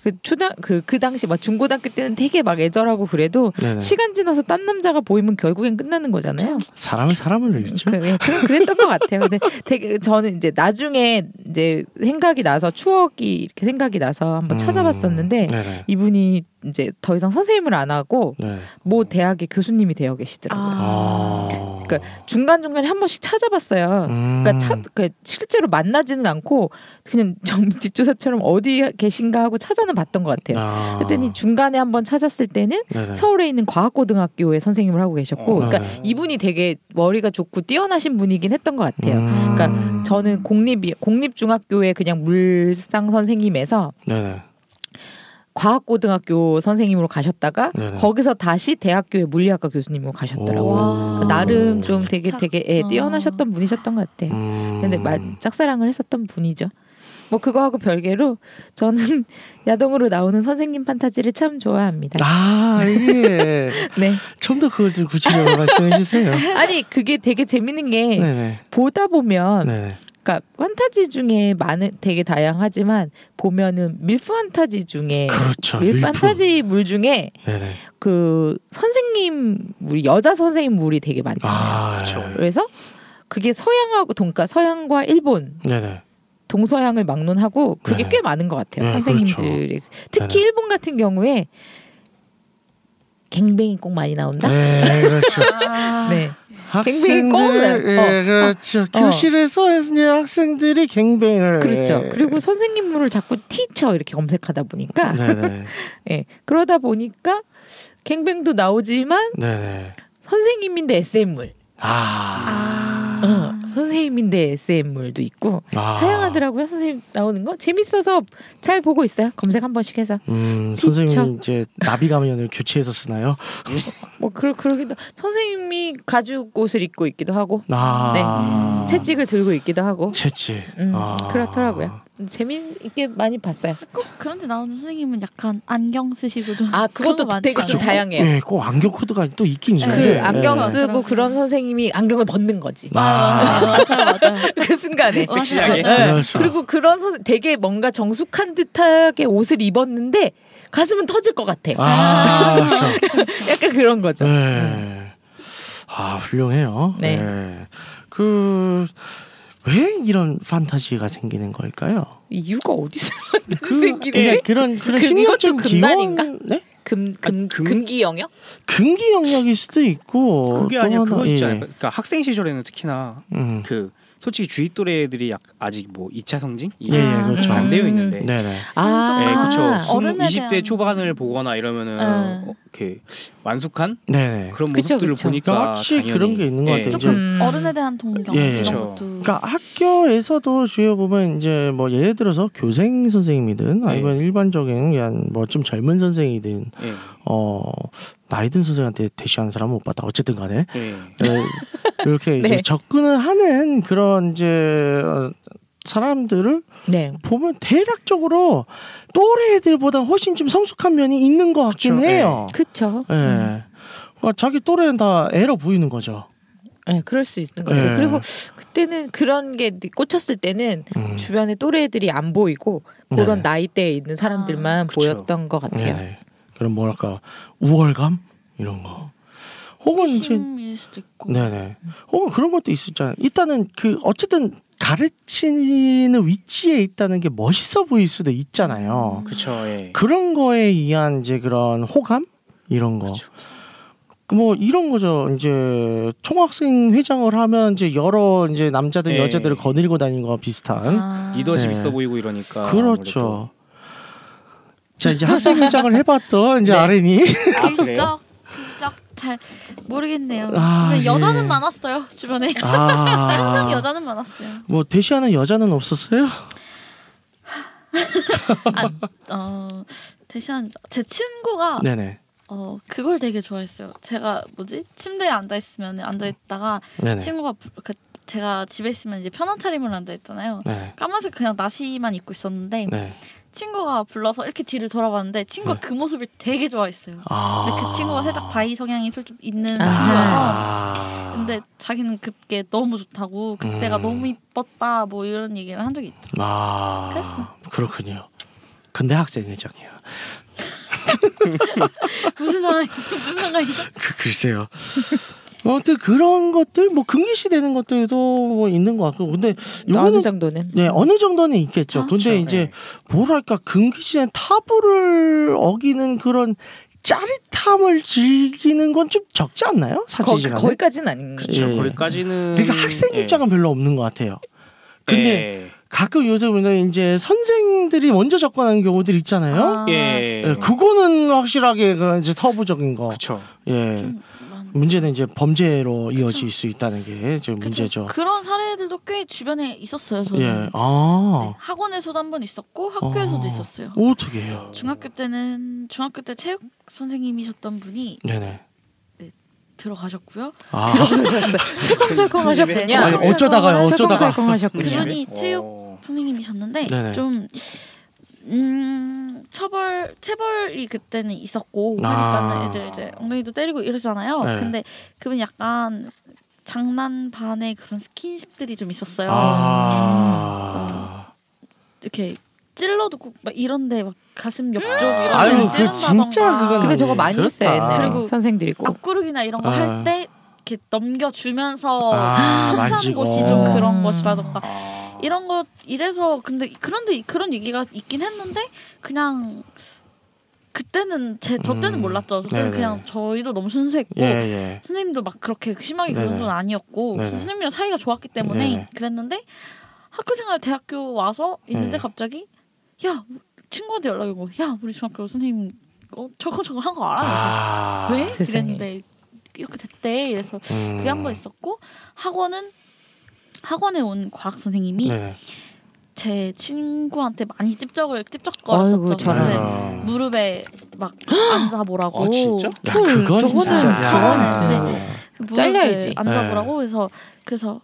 그 초등 그그 당시 막 중고등학교 때는 되게 막 애절하고 그래도 네네. 시간 지나서 딴 남자가 보이면 결국엔 끝나는 거잖아요. 사람은 사람을. 그, 예, 그, 그랬던 것 같아요. 근데 되게 저는 이제 나중에 이제 생각이 나서 추억이 이렇게 생각이 나서 한번 음. 찾아봤었는데 네네. 이분이 이제 더 이상 선생님을 안 하고 네. 모 대학의 교수님이 되어 계시더라고요. 아. 그러니까 중간 중간에 한 번씩 찾아봤어요. 음. 그러니까 차, 그러니까 실제로 만나지는 않고 그냥 정 뒷조사처럼 어디 계신가 하고 찾아는 봤던 것 같아요. 아. 그랬더니 중간에 한 번 찾았을 때는 네네. 서울에 있는 과학고등학교에 선생님을 하고 계셨고, 어. 그러니까 네. 이분이 되게 머리가 좋고 뛰어나신 분이긴 했던 것 같아요. 음. 그러니까 저는 공립 공립 중학교에 그냥 물상 선생님에서 네네. 과학고등학교 선생님으로 가셨다가 네네. 거기서 다시 대학교의 물리학과 교수님으로 가셨더라고요. 와. 그 나름 좀 되게 참. 되게 예, 어. 뛰어나셨던 분이셨던 것 같아. 음. 근데 마, 짝사랑을 했었던 분이죠. 뭐 그거하고 별개로 저는 야동으로 나오는 선생님 판타지를 참 좋아합니다. 아 이게 네. 좀 더 그걸 좀 구체적으로 말씀해 주세요. 아니 그게 되게 재밌는 게 네네. 보다 보면 네. 그러니까 판타지 중에 많은 되게 다양하지만 보면은 밀프 판타지 중에 그렇죠. 밀프 밀프. 판타지 물 중에 네네. 그 선생님 물 여자 선생님 물이 되게 많잖아요. 아, 그렇죠. 네. 그래서 그게 서양하고 동까 서양과 일본 네네. 동서양을 막론하고 그게 네. 꽤 많은 것 같아요. 네, 선생님들이 특히 네네. 일본 같은 경우에 갱뱅이 꼭 많이 나온다. 네, 그렇죠. 아, 네. 학생들, 갱뱅이 예, 어, 그렇죠. 어. 교실에서 이제 학생들이 갱뱅을. 그렇죠. 예. 그리고 선생님물을 자꾸 티처 이렇게 검색하다 보니까 네네. 예. 그러다 보니까 갱뱅도 나오지만 네네. 선생님인데 SM물. 아. 아. 어, 선생님인데 SM물도 있고 아. 다양하더라고요. 선생님 나오는 거 재밌어서 잘 보고 있어요. 검색 한 번씩 해서. 음, 티처. 선생님이 이제 나비 가면을 교체해서 쓰나요? 뭐 그러 그러기도 선생님이 가죽 옷을 입고 있기도 하고 아. 채찍을 들고 있기도 하고 채찍. 음, 아. 그렇더라고요. 재미있게 많이 봤어요. 꼭 그런데 나오는 선생님은 약간 안경 쓰시고 좀아 그런 그것도 거 되게 좀? 다양해요. 예, 꼭 안경 코드가 또 있긴 네. 있는데. 그 안경 예. 쓰고 그런 그런 선생님이 안경을 벗는 거지. 아. 맞아요, 맞아요. 그 순간에. 맞아요, 섹시하게. 맞아요. 네. 그렇죠. 그리고 그런 선 되게 뭔가 정숙한 듯하게 옷을 입었는데 가슴은 터질 것 같아. 아, 그렇죠. 약간 그런 거죠. 음. 네. 아 훌륭해요. 네. 그 왜 이런 판타지가 생기는 걸까요? 이유가 어디서 그, 생기는 네, 그런 그런 그- 이것도 금단인가? 네? 금, 금, 아, 금- 금기 영역? 금기 영역일 수도 있고 그게 또 아니라 하나, 그거 있지 예. 그러니까 학생 시절에는 특히나 음. 그 솔직히 주위 또래들이 약 아직 뭐 2차 성징 예, 예, 아, 그렇죠. 안 되어 있는데 네네. 아, 네, 그렇죠. 어른에 20대 대한- 초반을 보거나 이러면은 네. 어, 이렇게 완숙한 네네. 그런 그쵸, 모습들을 그쵸. 보니까 확실히 당연히, 그런 게 있는 것 예. 같아요. 조금 음. 어른에 대한 동경 예, 이런 그렇죠. 것도 그러니까 학교에서도 주요 보면 이제 뭐 예를 들어서 교생 선생님이든 아니면 일반적인 그냥 뭐 좀 젊은 선생이든 예. 어 나이 든 선생한테 대시하는 사람은 못 봤다. 어쨌든 간에 예. 네, 이렇게 이제 네. 접근을 하는 그런 이제 어, 사람들을 네. 보면 대략적으로 또래 애들보다 훨씬 좀 성숙한 면이 있는 것 같긴 그쵸, 해요. 그쵸. 예. 음. 그러니까 자기 또래는 다 애로 보이는 거죠. 네, 그럴 수 있는 것 같아요. 네. 그리고 그때는 그런 게 꽂혔을 때는 음. 주변에 또래들이 안 보이고 그런 네. 나이대에 있는 사람들만 그쵸. 보였던 것 같아요. 네. 그런 뭐랄까 우월감 이런 거. 혹은 이제 네네. 혹은 그런 것도 있었잖아요. 일단은 그 어쨌든 가르치는 위치에 있다는 게 멋있어 보일 수도 있잖아요. 그렇죠. 예. 그런 거에 의한 이제 그런 호감 이런 거. 그쵸. 뭐 이런 거죠. 이제 총학생 회장을 하면 이제 여러 이제 남자들 네. 여자들을 거느리고 다니는 거 비슷한. 아. 리더십 네. 있어 보이고 이러니까 그렇죠. 자 이제 학생 회장을 해봤던 이제 네. 아린이 아, 그래요? 적적잘 모르겠네요. 아, 주변에 여자는 예. 많았어요. 주변에 항상 아, 여자는 많았어요. 뭐 대시하는 여자는 없었어요? 어 대신 제 친구가 네네. 어 그걸 되게 좋아했어요. 제가 뭐지 침대에 앉아 있으면 앉아 있다가 네네. 친구가 부- 그 제가 집에 있으면 이제 편한 차림으로 앉아 있잖아요. 네. 까만색 그냥 나시만 입고 있었는데 네. 친구가 불러서 이렇게 뒤를 돌아봤는데 친구가 네. 그 모습을 되게 좋아했어요. 아. 근데 그 친구가 살짝 bi 성향이 좀 있는 아. 친구라서 아. 근데 자기는 그게 너무 좋다고 그때가 음. 너무 이뻤다 뭐 이런 얘기를 한 적이 있죠. 아. 그랬어. 그렇군요. 근데 학생 회장이야. 무슨 상황이 무슨 상황이죠? 그 글쎄요. 아무튼 그런 것들 뭐 금기시 되는 것들도 뭐 있는 것 같고 근데 어느 요거는 정도는. 네 어느 정도는 있겠죠. 아, 근데 그렇죠. 이제 네. 뭐랄까 금기시된 타부를 어기는 그런 짜릿함을 즐기는 건 좀 적지 않나요? 거, 사실시간에. 거기까지는 아닌 거죠. 그렇죠. 예. 거기까지는 그러니까 학생 예. 입장은 별로 없는 것 같아요. 근데 예. 가끔 요새 보면 이제 선생들이 먼저 접근하는 경우들 있잖아요. 아, 예. 예, 그거는 확실하게 그 이제 터부적인 거. 그렇죠. 예. 좀 많- 문제는 이제 범죄로 이어질 수 있다는 게 지금 문제죠. 그런 사례들도 꽤 주변에 있었어요. 저는 예. 아. 네, 학원에서도 한 번 있었고 학교에서도 어. 있었어요. 어떻게 해요? 중학교 때는 중학교 때 체육 선생님이셨던 분이 네네. 들어가셨고요. 아. 들어가셨어요. 철컹철컹 하셨군요. 아니, 어쩌다가요, 어쩌다가. 하셨군요. 그분이 체육 어. 선생님이셨는데 네네. 좀 음, 처벌 체벌이 그때는 있었고 아. 하니까는 이제 이제 엉덩이도 때리고 이러잖아요. 네. 근데 그분 약간 장난 반의 그런 스킨십들이 좀 있었어요. 아. 이렇게 찔러도 꼭막 이런데 막 가슴 옆쪽 이런 그데 그건 근데 저거 많이 그렇다. 했어요. 옛날에. 그리고 선생들이 꼭. 앞구르기나 이런 거 아. 할때 이렇게 넘겨주면서 아, 터치하는 만지고. 곳이 좀 그런 음. 것이라던가 아. 이런 것 이래서 근데 그런데 그런 얘기가 있긴 했는데 그냥 그때는 제 저 때는 음. 몰랐죠. 그때는 네네. 그냥 저희도 너무 순수했고 예, 예. 선생님도 막 그렇게 심하게 네네. 그런 정도는 아니었고 네네. 선생님이랑 사이가 좋았기 때문에 네네. 그랬는데 학교생활 대학교 와서 있는데 네. 갑자기 야 친구한테 연락이 오고 야 우리 중학교 선생님 어, 철컹철컹 한거 알아? 아. 왜? 세상에. 이랬는데 이렇게 됐대. 그래서 음. 그게 한 번 있었고 학원은 학원에 온 과학 선생님이 네. 제 친구한테 많이 찝적을 찝적거렸었죠. 근데 아. 무릎에 막 앉아보라고. 아, 진짜? 야, 헐, 그건 진짜. 저거는 야. 저거는 진짜. 무릎에 잘려야지. 앉아보라고 해서 그래서 막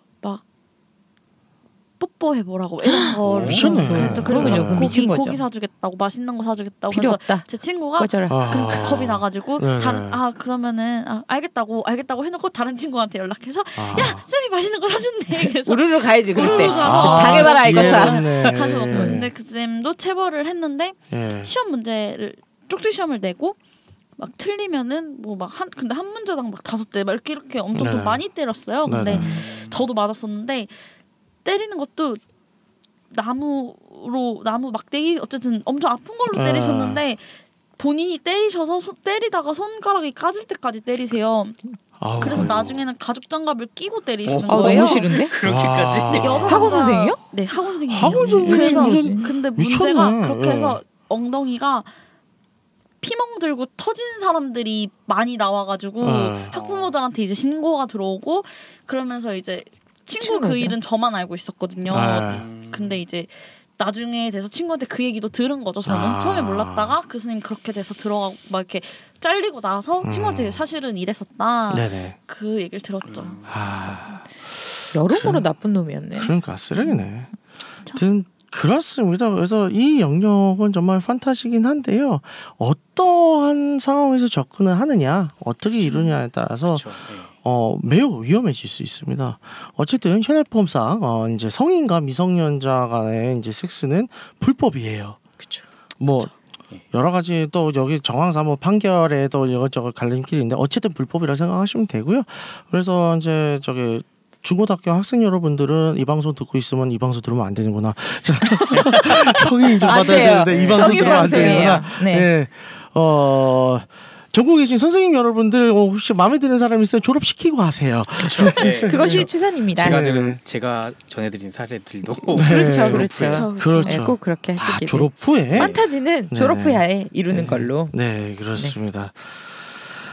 뽀뽀해 보라고 이런 거 미쳤네. 그랬죠. 그리고 그럼요. 고기, 미친 거죠. 고기 사주겠다고 맛있는 거 사주겠다고 필요 그래서 없다. 제 친구가 꺼져라. 아. 그 겁이 나가지고 네네. 다른 아 그러면은 아, 알겠다고 알겠다고 해놓고 다른 친구한테 연락해서 아. 야 쌤이 맛있는 거 사준대 그래서 우르르 가야지 그럴 때. 우르르 가서 아, 당해봐라, 이거사. 지혜롭네. 가서 예. 근데 그 쌤도 체벌을 했는데 예. 시험 문제를 쪽지 시험을 내고 막 틀리면은 뭐 막 한 근데 한 문제당 막 다섯 대막 이렇게 이렇게 엄청 좀 네네. 많이 때렸어요. 근데 네네. 저도 맞았었는데 때리는 것도 나무로 나무 막대기 어쨌든 엄청 아픈 걸로 아. 때리셨는데 본인이 때리셔서 손- 때리다가 손가락이 까질 때까지 때리세요. 아우, 그래서. 나중에는 가죽 장갑을 끼고 때리시는 아, 거예요. 너무 싫은데? 그렇게까지? 여자 학원 선생이요? 네, 학원 선생님. 학원 선생님이 그래서 무슨 근데 미쳤네. 문제가 그렇게 예. 해서 엉덩이가 피멍 들고 터진 사람들이 많이 나와가지고 예. 학부모들한테 이제 신고가 들어오고 그러면서 이제 친구 그 친구죠. 일은 저만 알고 있었거든요. 아. 근데 이제 나중에 돼서 친구한테 그 얘기도 들은 거죠. 저는 아. 처음에 몰랐다가 그 스님 그렇게 돼서 들어가고 막 이렇게 잘리고 나서 음. 친구한테 사실은 이랬었다. 네네. 그 얘기를 들었죠. 아, 여러모로 나쁜 놈이었네. 그러니까 쓰레기네. 하여튼 그렇습니다. 그래서 이 영역은 정말 판타지긴 한데요. 어떠한 상황에서 접근을 하느냐, 어떻게 이루냐에 따라서 그렇죠. 예. 어, 매우 위험해질 수 있습니다. 어쨌든 현행법상 어, 이제 성인과 미성년자 간의 이제 섹스는 불법이에요. 그렇죠. 뭐 예. 여러 가지 또 여기 정황상 뭐 판결에 또 이것저것 갈림길이 있는데 어쨌든 불법이라 생각하시면 되고요. 그래서 이제 저기 중고등학교 학생 여러분들은 이 방송 듣고 있으면 이 방송 들으면 안 되는구나. 자, 성인 안 받아야. 되는데 이 방송 들으면 안. 되는구나. 네. 예. 어 전국에 계신 선생님 여러분들 어, 혹시 마음에 드는 사람 있으면 졸업시키고 하세요. 그렇죠. 예. 그것이 최선입니다. 제가 네. 들은 제가 전해드린 사례들도 그렇죠, 네. 그렇죠. 그렇죠. 그렇죠. 네, 꼭 그렇게 아, 하시길. 졸업 후에 판타지는 네. 졸업 후에 이루는 네. 걸로. 네, 그렇습니다.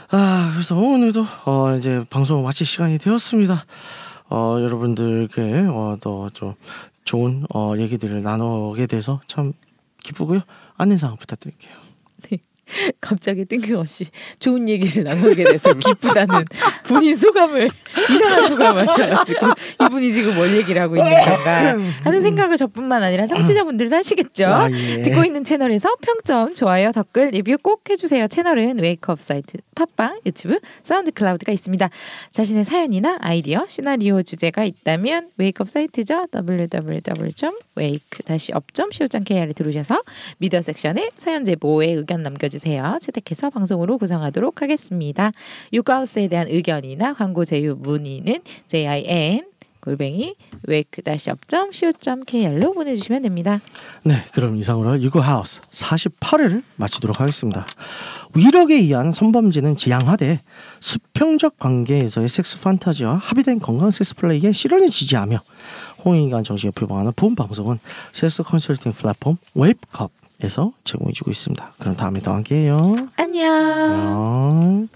아, 그래서 오늘도 어 이제 방송 마칠 시간이 되었습니다. 어 여러분들께 어 또좀 좋은 어 얘기들을 나누게 돼서 참 기쁘고요. 안내사항 부탁드릴게요. 갑자기 뜬금없이 좋은 얘기를 나누게 돼서 기쁘다는 본인 소감을 이상한 소감을 하셔가지고 이분이 지금 뭘 얘기를 하고 있는 건가 하는 생각을 저뿐만 아니라 청취자분들도 하시겠죠. 아, 예. 듣고 있는 채널에서 평점, 좋아요, 댓글, 리뷰 꼭 해주세요. 채널은 Wake Up 사이트, 팟빵, 유튜브, SoundCloud가 있습니다. 자신의 사연이나 아이디어, 시나리오 주제가 있다면 Wake Up 사이트죠. www.wake-up.co.kr에 들어오셔서 미디어 섹션에 사연 제보에 의견 남겨주세요. 채택해서 방송으로 구성하도록 하겠습니다. 유가우스에 대한 의견이나 광고 제휴 문의는 jin 골뱅이 wake-up.co.kr로 보내주시면 됩니다. 네, 그럼 이상으로 유고하우스 48회를 마치도록 하겠습니다. 위력에 의한 성범죄는 지양하되 수평적 관계에서의 섹스 판타지와 합의된 건강 섹스 플레이에 실현을 지지하며 홍익관 정신을 표방하는 본 방송은 섹스 컨설팅 플랫폼 웨이크업 에서 제공해주고 있습니다. 그럼 다음에 또 함께해요. 안녕. 안녕.